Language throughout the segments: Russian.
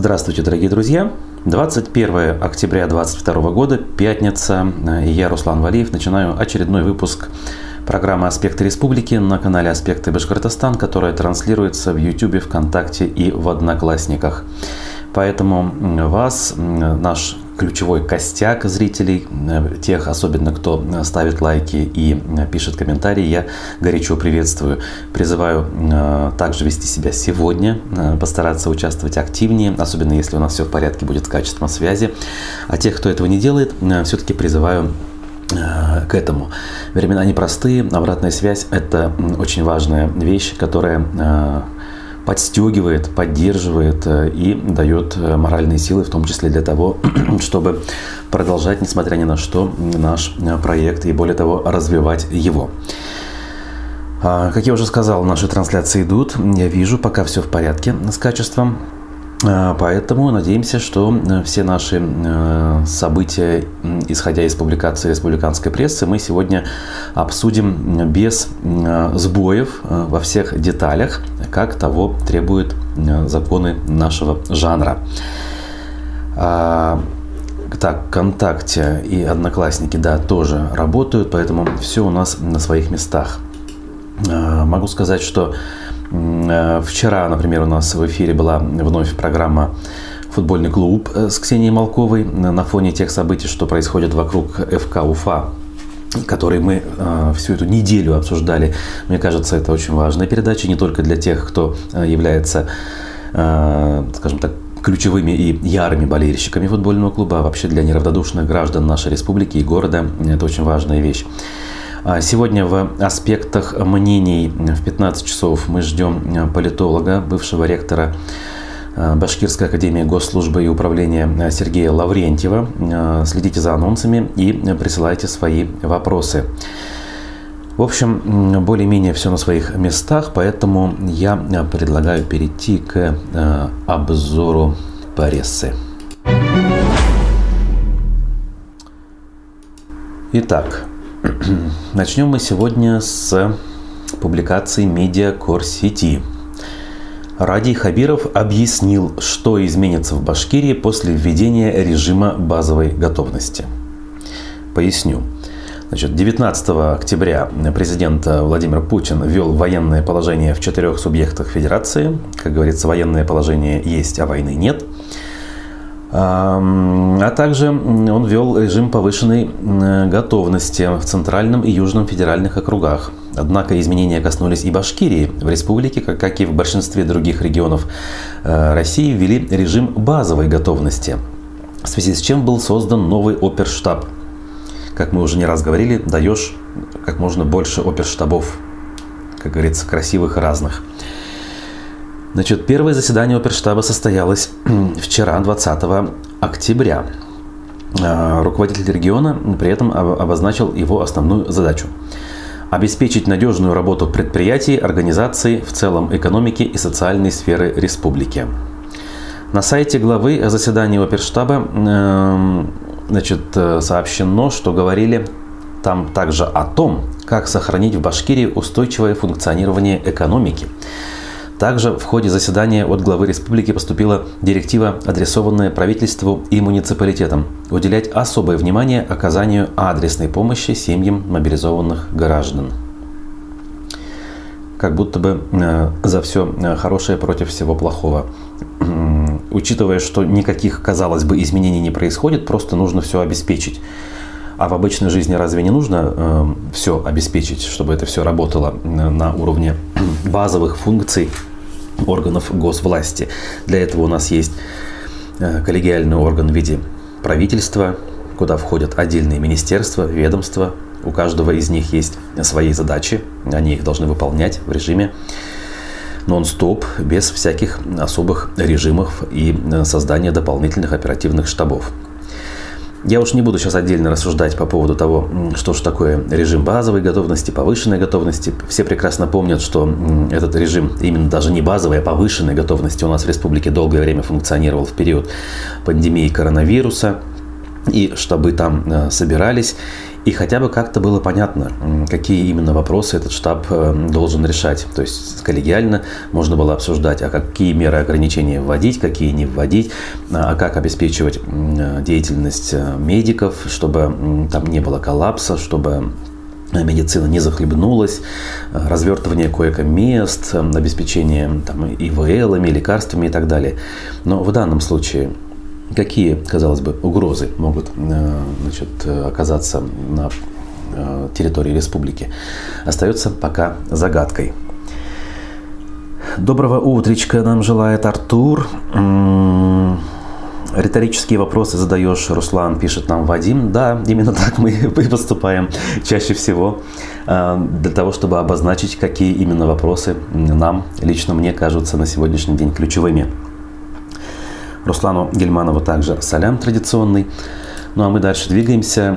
Здравствуйте, дорогие друзья! 21 октября 2022 года, пятница, и я, Руслан Валиев, начинаю очередной выпуск программы «Аспекты республики» на канале «Аспекты Башкортостан», которая транслируется в YouTube, ВКонтакте и в Одноклассниках. Поэтому вас, наш ключевой костяк зрителей, э, тех особенно, кто ставит лайки и э, пишет комментарии, я горячо приветствую. Призываю э, также вести себя сегодня, постараться участвовать активнее, особенно если у нас все в порядке будет с качеством связи. А тех, кто этого не делает, все-таки призываю к этому. Времена непростые, обратная связь – это очень важная вещь, которая подстегивает, поддерживает э, и дает э, моральные силы, в том числе для того, чтобы продолжать, несмотря ни на что, наш э, проект и, более того, развивать его. А, как я уже сказал, наши трансляции идут. Я вижу, пока все в порядке с качеством. А, поэтому надеемся, что э, все наши э, события, исходя из публикации республиканской прессы, мы сегодня обсудим без э, сбоев во всех деталях, как того требуют законы нашего жанра. А, так, ВКонтакте и Одноклассники, да, тоже работают, поэтому все у нас на своих местах. А, могу сказать, что вчера, например, у нас в эфире была вновь программа «Футбольный клуб» э, с Ксенией Малковой на фоне тех событий, что происходит вокруг ФК Уфа который мы э, всю эту неделю обсуждали. Мне кажется, это очень важная передача не только для тех, кто э, является, э, скажем так, ключевыми и ярыми болельщиками футбольного клуба, а вообще для неравнодушных граждан нашей республики и города. Это очень важная вещь. А сегодня в аспектах мнений в 15 часов мы ждем э, политолога, бывшего ректора э, Башкирской академии госслужбы и управления Сергея Лаврентьева. Следите за анонсами и присылайте свои вопросы. В общем, более-менее все на своих местах, поэтому я предлагаю перейти к обзору прессы. Итак, Начнем мы сегодня с публикации Медиакор сети. Радий Хабиров объяснил, что изменится в Башкирии после введения режима базовой готовности. Поясню. Значит, 19 октября президент Владимир Путин ввел военное положение в четырех субъектах Федерации. Как говорится, военное положение есть, а войны нет – а также он ввел режим повышенной готовности в Центральном и Южном федеральных округах. Однако изменения коснулись и Башкирии. В республике, как и в большинстве других регионов э, России, ввели режим базовой готовности, в связи с чем был создан новый оперштаб. Как мы уже не раз говорили, даешь как можно больше оперштабов, как говорится, красивых и разных. Значит, первое заседание оперштаба состоялось вчера, 20 октября. А, руководитель региона при этом обозначил его основную задачу – обеспечить надежную работу предприятий, организаций, в целом экономики и социальной сферы республики. На сайте главы заседания оперштаба эм, значит, э, сообщено, что говорили там также о том, как сохранить в Башкирии устойчивое функционирование экономики – также в ходе заседания от главы республики поступила директива, адресованная правительству и муниципалитетам, уделять особое внимание оказанию адресной помощи семьям мобилизованных граждан. Как будто бы э, за все э, хорошее против всего плохого. Учитывая, что никаких, казалось бы, изменений не происходит, просто нужно все обеспечить. А в обычной жизни разве не нужно э, все обеспечить, чтобы это все работало э, на уровне базовых функций органов госвласти. Для этого у нас есть э, коллегиальный орган в виде правительства, куда входят отдельные министерства, ведомства. У каждого из них есть свои задачи, они их должны выполнять в режиме нон-стоп, без всяких особых режимов и э, создания дополнительных оперативных штабов. Я уж не буду сейчас отдельно рассуждать по поводу того, что же такое режим базовой готовности, повышенной готовности. Все прекрасно помнят, что этот режим именно даже не базовой, а повышенной готовности у нас в республике долгое время функционировал в период пандемии коронавируса. И штабы там э, собирались. И хотя бы как-то было понятно, какие именно вопросы этот штаб э, должен решать. То есть коллегиально можно было обсуждать, а какие меры ограничения вводить, какие не вводить, а как обеспечивать деятельность э, медиков, чтобы там не было коллапса, чтобы медицина не захлебнулась, развертывание коек-мест, обеспечение там, ИВЛами, лекарствами и так далее. Но в данном случае какие, казалось бы, угрозы могут э, значит, оказаться на э, территории республики, остается пока загадкой. Доброго утречка нам желает Артур. Риторические вопросы задаешь, Руслан, пишет нам Вадим. Да, именно так мы и поступаем чаще всего э, для того, чтобы обозначить, какие именно вопросы нам, лично мне, кажутся на сегодняшний день ключевыми. Руслану Гельманову также салям традиционный. Ну а мы дальше двигаемся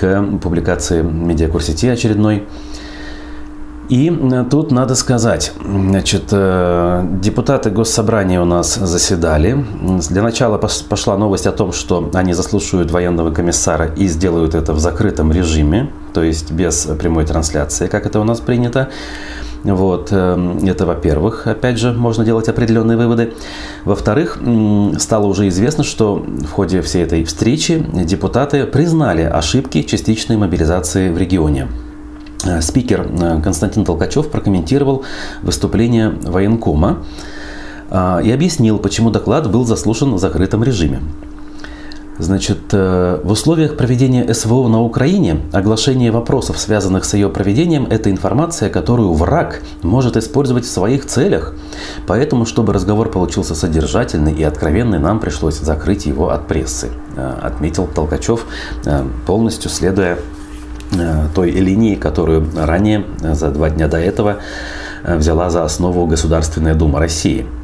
к публикации медиакурсити очередной. И тут надо сказать, значит, э, депутаты Госсобрания у нас заседали. Для начала пошла новость о том, что они заслушают военного комиссара и сделают это в закрытом режиме, то есть без прямой трансляции, как это у нас принято. Вот, э, это во-первых, опять же, можно делать определенные выводы. Во-вторых, стало уже известно, что в ходе всей этой встречи депутаты признали ошибки частичной мобилизации в регионе. Э, спикер э, Константин Толкачев прокомментировал выступление военкома и объяснил, почему доклад был заслушан в закрытом режиме. Значит, э, в условиях проведения СВО на Украине оглашение вопросов, связанных с ее проведением, это информация, которую враг может использовать в своих целях. Поэтому, чтобы разговор получился содержательный и откровенный, нам пришлось закрыть его от прессы, э, отметил Толкачев, э, полностью следуя той линии, которую ранее, за два дня до этого, взяла за основу Государственная Дума России –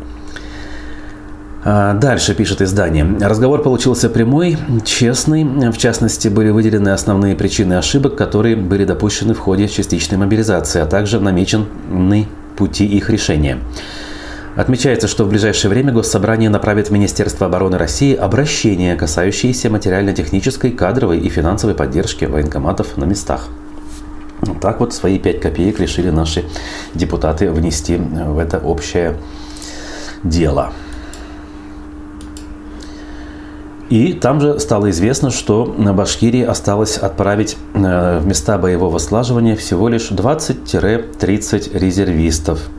дальше пишет издание. Разговор получился прямой, честный. В частности, были выделены основные причины ошибок, которые были допущены в ходе частичной мобилизации, а также намечены пути их решения. Отмечается, что в ближайшее время Госсобрание направит в Министерство обороны России обращение, касающееся материально-технической, кадровой и финансовой поддержки военкоматов на местах. Вот так вот свои 5 копеек решили наши депутаты внести в это общее дело. И там же стало известно, что на Башкирии осталось отправить э, в места боевого слаживания всего лишь 20-30 резервистов.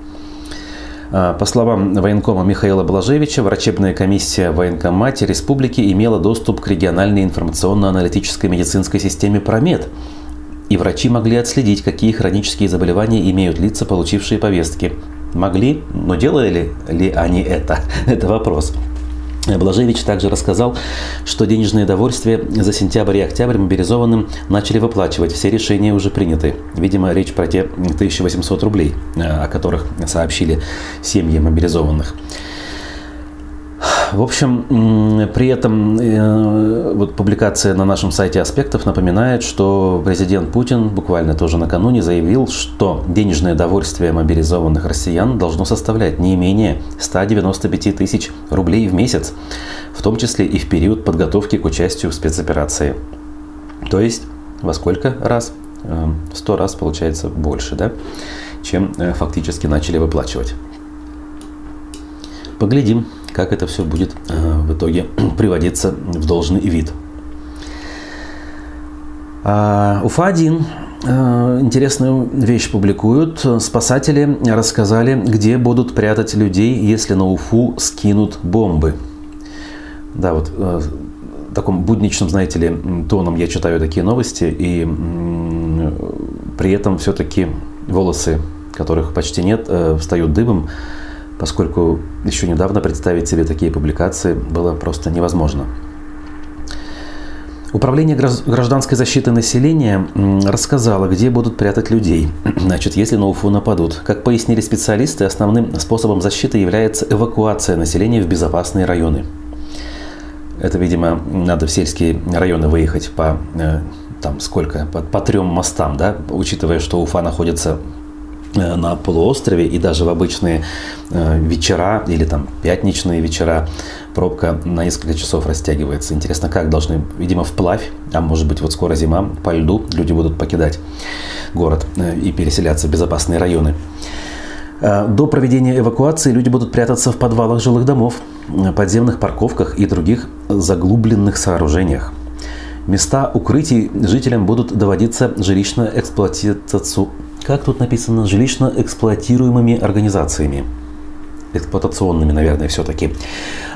Э, по словам военкома Михаила Блажевича, врачебная комиссия военкомате республики имела доступ к региональной информационно-аналитической медицинской системе «Промед», и врачи могли отследить, какие хронические заболевания имеют лица, получившие повестки. Могли, но делали ли они это? Это вопрос. Блажевич также рассказал, что денежные довольствия за сентябрь и октябрь мобилизованным начали выплачивать. Все решения уже приняты. Видимо, речь про те 1800 рублей, э, о которых сообщили семьи мобилизованных. В общем, при этом э, вот публикация на нашем сайте аспектов напоминает, что президент Путин буквально тоже накануне заявил, что денежное довольствие мобилизованных россиян должно составлять не менее 195 тысяч рублей в месяц, в том числе и в период подготовки к участию в спецоперации. То есть во сколько раз? Э, в 100 раз получается больше, да, чем э, фактически начали выплачивать. Поглядим как это все будет э, в итоге приводиться в должный вид. А, Уфа-1 э, интересную вещь публикуют. Спасатели рассказали, где будут прятать людей, если на Уфу скинут бомбы. Да, вот э, таком будничном, знаете ли, тоном я читаю такие новости, и при этом все-таки волосы, которых почти нет, встают дыбом поскольку еще недавно представить себе такие публикации было просто невозможно. Управление гражданской защиты населения рассказало, где будут прятать людей, значит, если на Уфу нападут. Как пояснили специалисты, основным способом защиты является эвакуация населения в безопасные районы. Это, видимо, надо в сельские районы выехать по, э, там, сколько, по, по трем мостам, да, учитывая, что Уфа находится на полуострове и даже в обычные э, вечера или там пятничные вечера пробка на несколько часов растягивается. Интересно, как должны, видимо, вплавь, а может быть вот скоро зима, по льду люди будут покидать город э, и переселяться в безопасные районы. Э, до проведения эвакуации люди будут прятаться в подвалах жилых домов, подземных парковках и других заглубленных сооружениях. Места укрытий жителям будут доводиться жилищно эксплуатацию как тут написано, жилищно эксплуатируемыми организациями эксплуатационными, наверное, все-таки.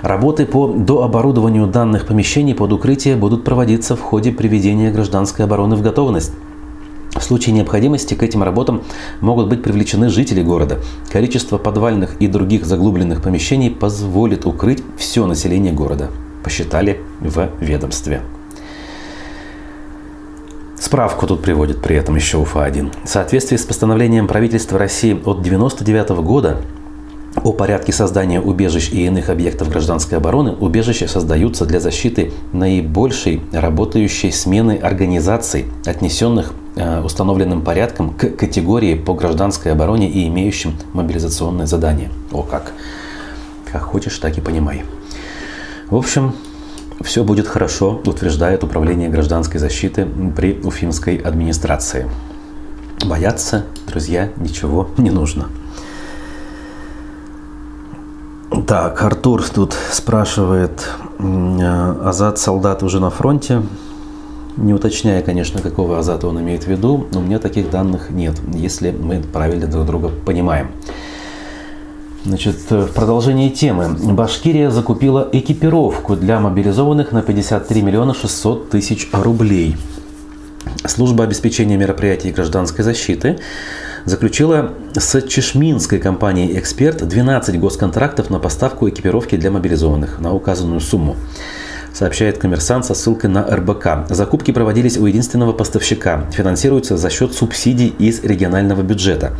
Работы по дооборудованию данных помещений под укрытие будут проводиться в ходе приведения гражданской обороны в готовность. В случае необходимости к этим работам могут быть привлечены жители города. Количество подвальных и других заглубленных помещений позволит укрыть все население города, посчитали в ведомстве. Справку тут приводит при этом еще УФА-1. В соответствии с постановлением правительства России от 1999 года о порядке создания убежищ и иных объектов гражданской обороны, убежища создаются для защиты наибольшей работающей смены организаций, отнесенных э, установленным порядком к категории по гражданской обороне и имеющим мобилизационное задание. О как! Как хочешь, так и понимай. В общем, все будет хорошо, утверждает Управление гражданской защиты при Уфимской администрации. Бояться, друзья, ничего не нужно. Так, Артур тут спрашивает, Азат солдат уже на фронте? Не уточняя, конечно, какого Азата он имеет в виду, но у меня таких данных нет, если мы правильно друг друга понимаем. Значит, в продолжении темы. Башкирия закупила экипировку для мобилизованных на 53 миллиона 600 тысяч рублей. Служба обеспечения мероприятий гражданской защиты заключила с чешминской компанией «Эксперт» 12 госконтрактов на поставку экипировки для мобилизованных на указанную сумму сообщает коммерсант со ссылкой на РБК. Закупки проводились у единственного поставщика, финансируются за счет субсидий из регионального бюджета.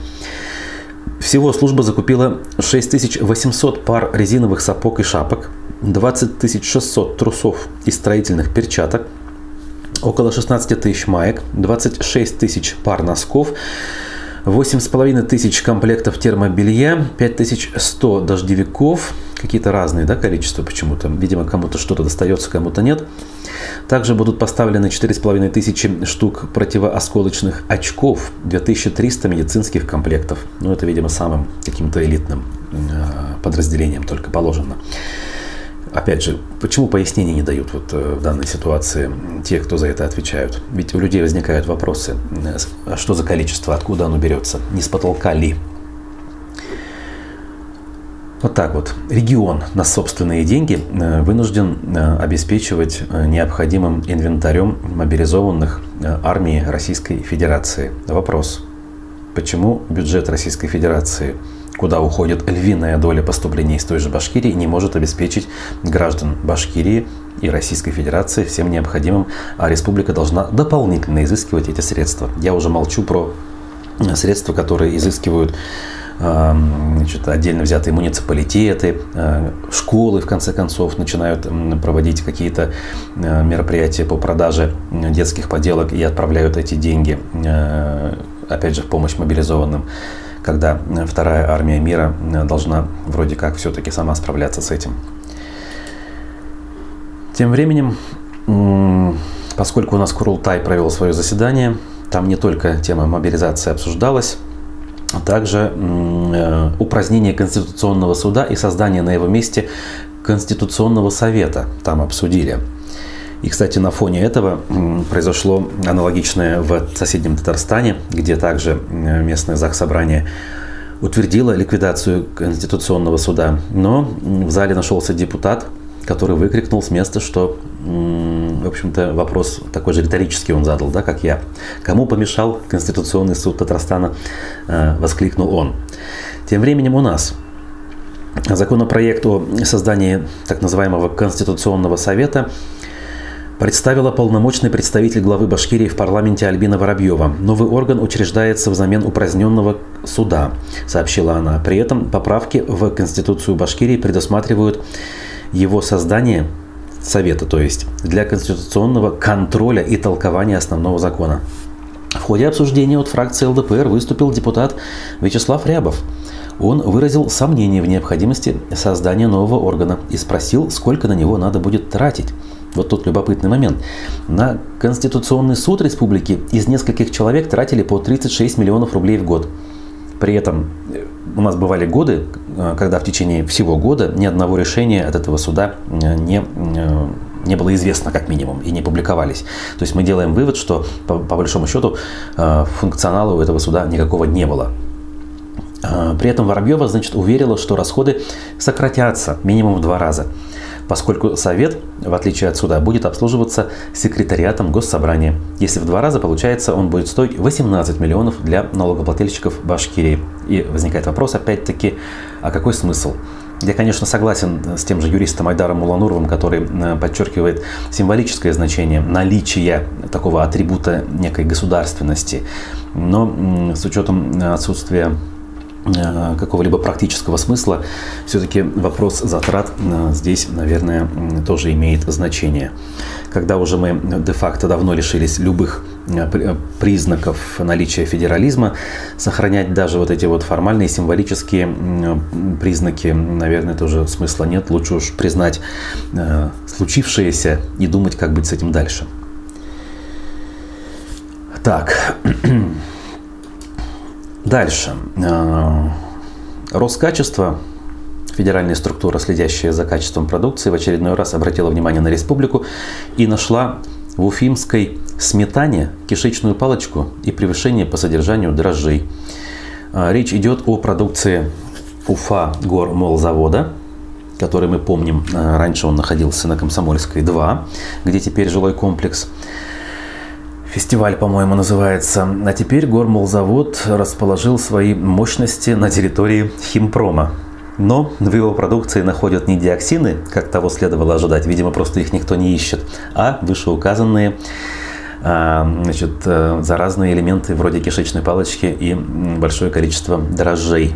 Всего служба закупила 6800 пар резиновых сапог и шапок, 20 600 трусов и строительных перчаток, около 16 тысяч маек, 26 тысяч пар носков, 8,5 тысяч комплектов термобелья, 5100 дождевиков, какие-то разные да, количества почему-то. Видимо, кому-то что-то достается, кому-то нет. Также будут поставлены 4,5 тысячи штук противоосколочных очков, 2300 медицинских комплектов. Ну, это, видимо, самым каким-то элитным э, подразделением только положено опять же, почему пояснений не дают вот э, в данной ситуации те, кто за это отвечают? Ведь у людей возникают вопросы, э, а что за количество, откуда оно берется, не с потолка ли? Вот так вот. Регион на собственные деньги э, вынужден обеспечивать необходимым инвентарем мобилизованных армии Российской Федерации. Вопрос. Почему бюджет Российской Федерации – куда уходит львиная доля поступлений из той же Башкирии, не может обеспечить граждан Башкирии и Российской Федерации всем необходимым, а республика должна дополнительно изыскивать эти средства. Я уже молчу про средства, которые изыскивают значит, отдельно взятые муниципалитеты, э, школы, в конце концов, начинают проводить какие-то э, мероприятия по продаже детских поделок и отправляют эти деньги, э, опять же, в помощь мобилизованным когда вторая армия мира должна вроде как все-таки сама справляться с этим. Тем временем, поскольку у нас Курултай провел свое заседание, там не только тема мобилизации обсуждалась, а также э, упразднение Конституционного суда и создание на его месте Конституционного совета там обсудили. И, кстати, на фоне этого произошло аналогичное в соседнем Татарстане, где также местное Заксобрание утвердило ликвидацию Конституционного суда. Но в зале нашелся депутат, который выкрикнул с места, что, в общем-то, вопрос такой же риторический он задал, да, как я. Кому помешал Конституционный суд Татарстана, э, воскликнул он. Тем временем у нас законопроект о создании так называемого Конституционного совета представила полномочный представитель главы Башкирии в парламенте Альбина Воробьева. Новый орган учреждается взамен упраздненного суда, сообщила она. При этом поправки в Конституцию Башкирии предусматривают его создание Совета, то есть для конституционного контроля и толкования основного закона. В ходе обсуждения от фракции ЛДПР выступил депутат Вячеслав Рябов. Он выразил сомнение в необходимости создания нового органа и спросил, сколько на него надо будет тратить. Вот тут любопытный момент. На Конституционный суд республики из нескольких человек тратили по 36 миллионов рублей в год. При этом э, у нас бывали годы, когда в течение всего года ни одного решения от этого суда э, не, не было известно, как минимум, и не публиковались. То есть мы делаем вывод, что по, по большому счету функционала у этого суда никакого не было. При этом Воробьева, значит, уверила, что расходы сократятся минимум в два раза поскольку Совет, в отличие от суда, будет обслуживаться секретариатом Госсобрания. Если в два раза, получается, он будет стоить 18 миллионов для налогоплательщиков Башкирии. И возникает вопрос, опять-таки, а какой смысл? Я, конечно, согласен с тем же юристом Айдаром Мулануровым, который э, подчеркивает символическое значение наличия такого атрибута некой государственности. Но с учетом отсутствия Э, какого-либо практического смысла, все-таки вопрос затрат э, здесь, наверное, тоже имеет значение. Когда уже мы де-факто давно лишились любых э, признаков наличия федерализма, сохранять даже вот эти вот формальные символические признаки, наверное, тоже смысла нет. Лучше уж признать случившееся и думать, как быть с этим дальше. Так, Дальше. Э, Роскачество, федеральная структура, следящая за качеством продукции, в очередной раз обратила внимание на республику и нашла в уфимской сметане кишечную палочку и превышение по содержанию дрожжей. Э, речь идет о продукции Уфа Гор Молзавода, который мы помним, э, раньше он находился на Комсомольской 2, где теперь жилой комплекс – Фестиваль, по-моему, называется. А теперь Гормолзавод расположил свои мощности на территории Химпрома. Но в его продукции находят не диоксины, как того следовало ожидать, видимо, просто их никто не ищет, а вышеуказанные а, значит, э, заразные элементы вроде кишечной палочки и большое количество дрожжей.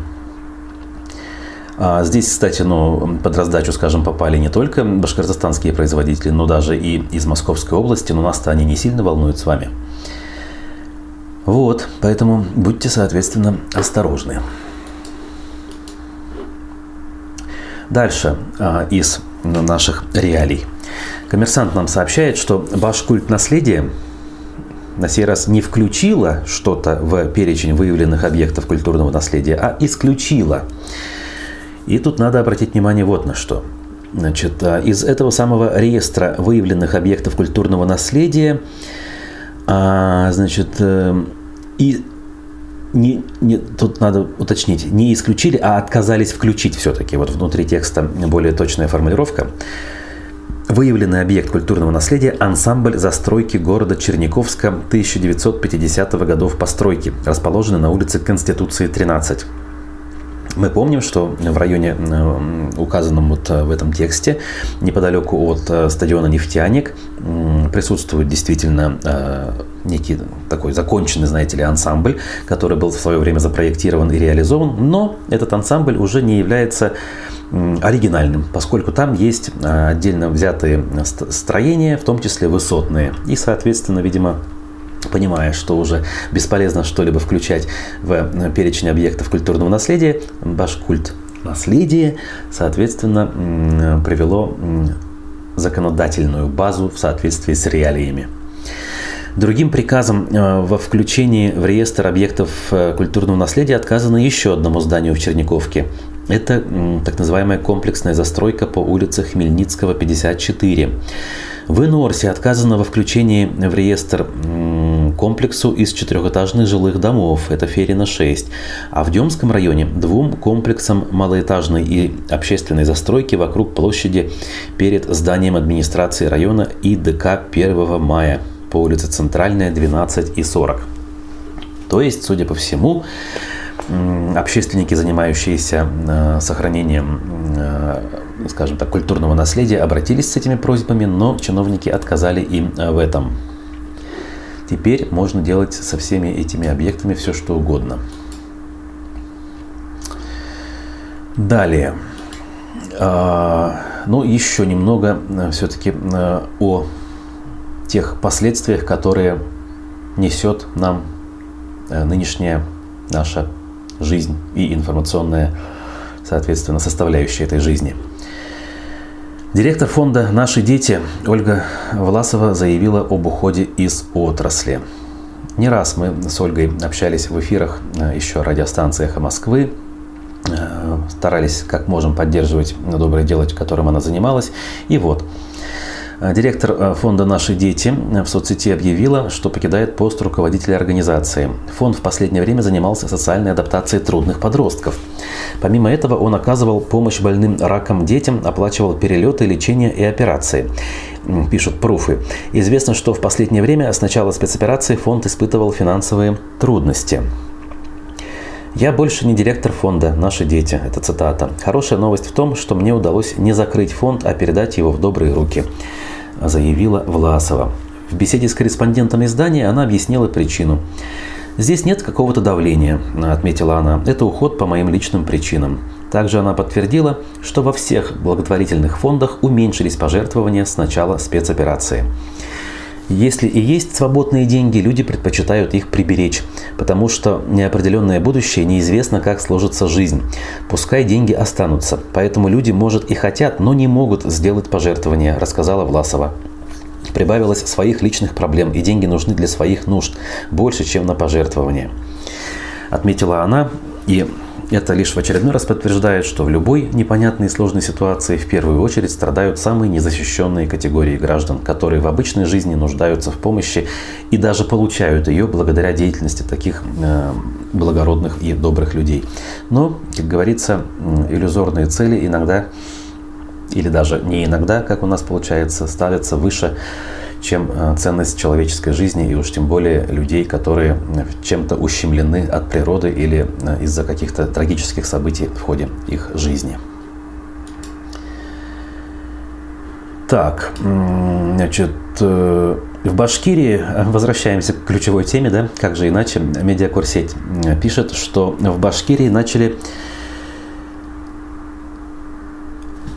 А здесь, кстати, ну, под раздачу, скажем, попали не только башкортостанские производители, но даже и из Московской области, но нас-то они не сильно волнуют с вами. Вот, поэтому будьте, соответственно, осторожны. Дальше а, из наших реалий. Коммерсант нам сообщает, что Башкульт наследие на сей раз не включила что-то в перечень выявленных объектов культурного наследия, а исключила. И тут надо обратить внимание вот на что. Значит, а, из этого самого реестра выявленных объектов культурного наследия, а, значит, э, и не, не, тут надо уточнить, не исключили, а отказались включить все-таки. Вот внутри текста более точная формулировка. Выявленный объект культурного наследия – ансамбль застройки города Черниковска 1950 годов постройки, расположенный на улице Конституции 13. Мы помним, что в районе, э, указанном вот э, в этом тексте, неподалеку от э, стадиона «Нефтяник», присутствует действительно некий такой законченный, знаете ли, ансамбль, который был в свое время запроектирован и реализован, но этот ансамбль уже не является оригинальным, поскольку там есть отдельно взятые строения, в том числе высотные. И, соответственно, видимо, понимая, что уже бесполезно что-либо включать в э, перечень объектов культурного наследия, Башкульт наследие, соответственно, привело законодательную базу в соответствии с реалиями. Другим приказом э, во включении в реестр объектов э, культурного наследия отказано еще одному зданию в Черниковке. Это так называемая комплексная застройка по улице Хмельницкого, 54. В Инорсе отказано во включении в реестр комплексу из четырехэтажных жилых домов, это Ферина 6, а в Демском районе двум комплексам малоэтажной и общественной застройки вокруг площади перед зданием администрации района и ДК 1 мая по улице Центральная, 12 и 40. То есть, судя по всему, общественники, занимающиеся э, сохранением, э, скажем так, культурного наследия, обратились с этими просьбами, но чиновники отказали им э, в этом. Теперь можно делать со всеми этими объектами все, что угодно. Далее. Ну, еще немного все-таки о тех последствиях, которые несет нам нынешняя наша жизнь и информационная, соответственно, составляющая этой жизни. Директор фонда «Наши дети» Ольга Власова заявила об уходе из отрасли. Не раз мы с Ольгой общались в эфирах э, еще радиостанции «Эхо Москвы», э, старались как можем поддерживать доброе дело, которым она занималась. И вот, Директор фонда «Наши дети» в соцсети объявила, что покидает пост руководителя организации. Фонд в последнее время занимался социальной адаптацией трудных подростков. Помимо этого, он оказывал помощь больным раком детям, оплачивал перелеты, лечение и операции пишут пруфы. Известно, что в последнее время с начала спецоперации фонд испытывал финансовые трудности. «Я больше не директор фонда «Наши дети». Это цитата. «Хорошая новость в том, что мне удалось не закрыть фонд, а передать его в добрые руки», заявила Власова. В беседе с корреспондентом издания она объяснила причину. «Здесь нет какого-то давления», – отметила она. «Это уход по моим личным причинам». Также она подтвердила, что во всех благотворительных фондах уменьшились пожертвования с начала спецоперации. Если и есть свободные деньги, люди предпочитают их приберечь, потому что неопределенное будущее неизвестно, как сложится жизнь. Пускай деньги останутся, поэтому люди, может, и хотят, но не могут сделать пожертвования, рассказала Власова. Прибавилось своих личных проблем, и деньги нужны для своих нужд больше, чем на пожертвования. Отметила она, и это лишь в очередной раз подтверждает, что в любой непонятной и сложной ситуации в первую очередь страдают самые незащищенные категории граждан, которые в обычной жизни нуждаются в помощи и даже получают ее благодаря деятельности таких э, благородных и добрых людей. Но, как говорится, иллюзорные цели иногда, или даже не иногда, как у нас получается, ставятся выше чем э, ценность человеческой жизни и уж тем более людей, которые э, чем-то ущемлены от природы или э, из-за каких-то трагических событий в ходе их жизни. Так, значит, в Башкирии, возвращаемся к ключевой теме, да, как же иначе, медиакурсеть пишет, что в Башкирии начали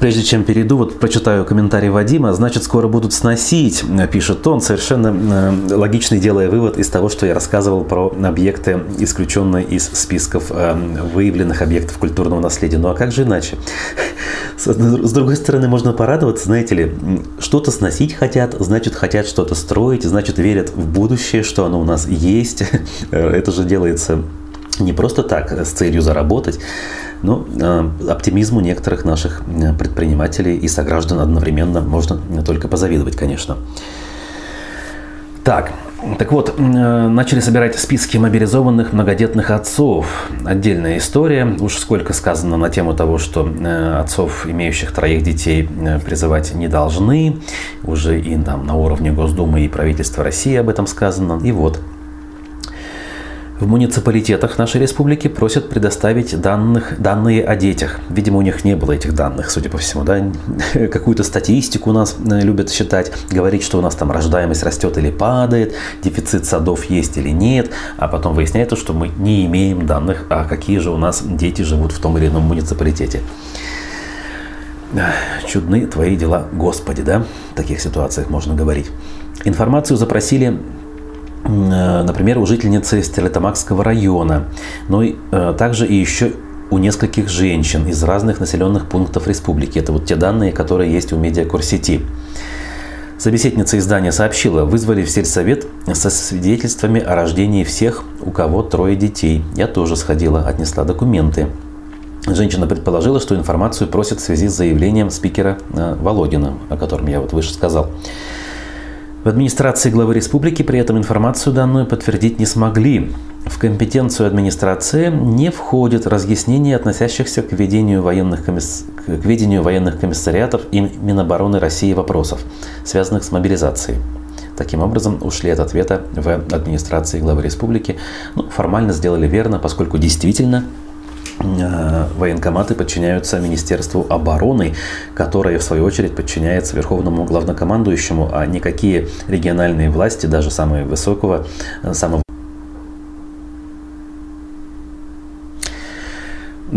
Прежде чем перейду, вот прочитаю комментарий Вадима. Значит, скоро будут сносить, пишет он, совершенно э, логичный, делая вывод из того, что я рассказывал про объекты, исключенные из списков э, выявленных объектов культурного наследия. Ну а как же иначе? С другой стороны, можно порадоваться, знаете ли, что-то сносить хотят, значит, хотят что-то строить, значит, верят в будущее, что оно у нас есть. Это же делается не просто так, с целью заработать, но э, оптимизму некоторых наших э, предпринимателей и сограждан одновременно можно только позавидовать, конечно. Так, так вот, э, начали собирать списки мобилизованных многодетных отцов. Отдельная история. Уж сколько сказано на тему того, что отцов, имеющих троих детей, призывать не должны. Уже и там на уровне Госдумы и правительства России об этом сказано. И вот, в муниципалитетах нашей республики просят предоставить данных, данные о детях. Видимо, у них не было этих данных, судя по всему. Да? Какую-то статистику у нас э, любят считать, говорить, что у нас там рождаемость растет или падает, дефицит садов есть или нет, а потом выясняется, что мы не имеем данных, а какие же у нас дети живут в том или ином муниципалитете. Чудны твои дела, Господи, да? В таких ситуациях можно говорить. Информацию запросили например, у жительницы Стерлитамакского района, но э, также и еще у нескольких женщин из разных населенных пунктов республики. Это вот те данные, которые есть у медиакурсети. Собеседница издания сообщила, вызвали в сельсовет со свидетельствами о рождении всех, у кого трое детей. Я тоже сходила, отнесла документы. Женщина предположила, что информацию просят в связи с заявлением спикера э, Володина, о котором я вот выше сказал. В администрации главы республики при этом информацию данную подтвердить не смогли. В компетенцию администрации не входит разъяснение относящихся к ведению военных, комисс... к ведению военных комиссариатов и Минобороны России вопросов, связанных с мобилизацией. Таким образом, ушли от ответа в администрации главы республики. Ну, формально сделали верно, поскольку действительно военкоматы подчиняются Министерству обороны, которое, в свою очередь, подчиняется Верховному главнокомандующему, а никакие региональные власти, даже самые высокого, э, самого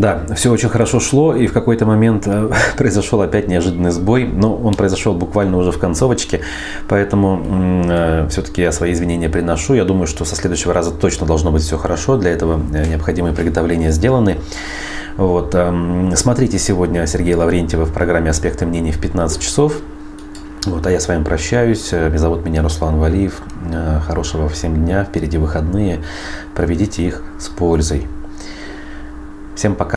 Да, все очень хорошо шло, и в какой-то момент э, произошел опять неожиданный сбой, но он произошел буквально уже в концовочке, поэтому э, все-таки я свои извинения приношу. Я думаю, что со следующего раза точно должно быть все хорошо, для этого э, необходимые приготовления сделаны. Вот, э, смотрите сегодня Сергея Лаврентьева в программе «Аспекты мнений» в 15 часов. Вот, а я с вами прощаюсь. Э, зовут меня Руслан Валиев. Хорошего всем дня. Впереди выходные. Проведите их с пользой. Всем пока.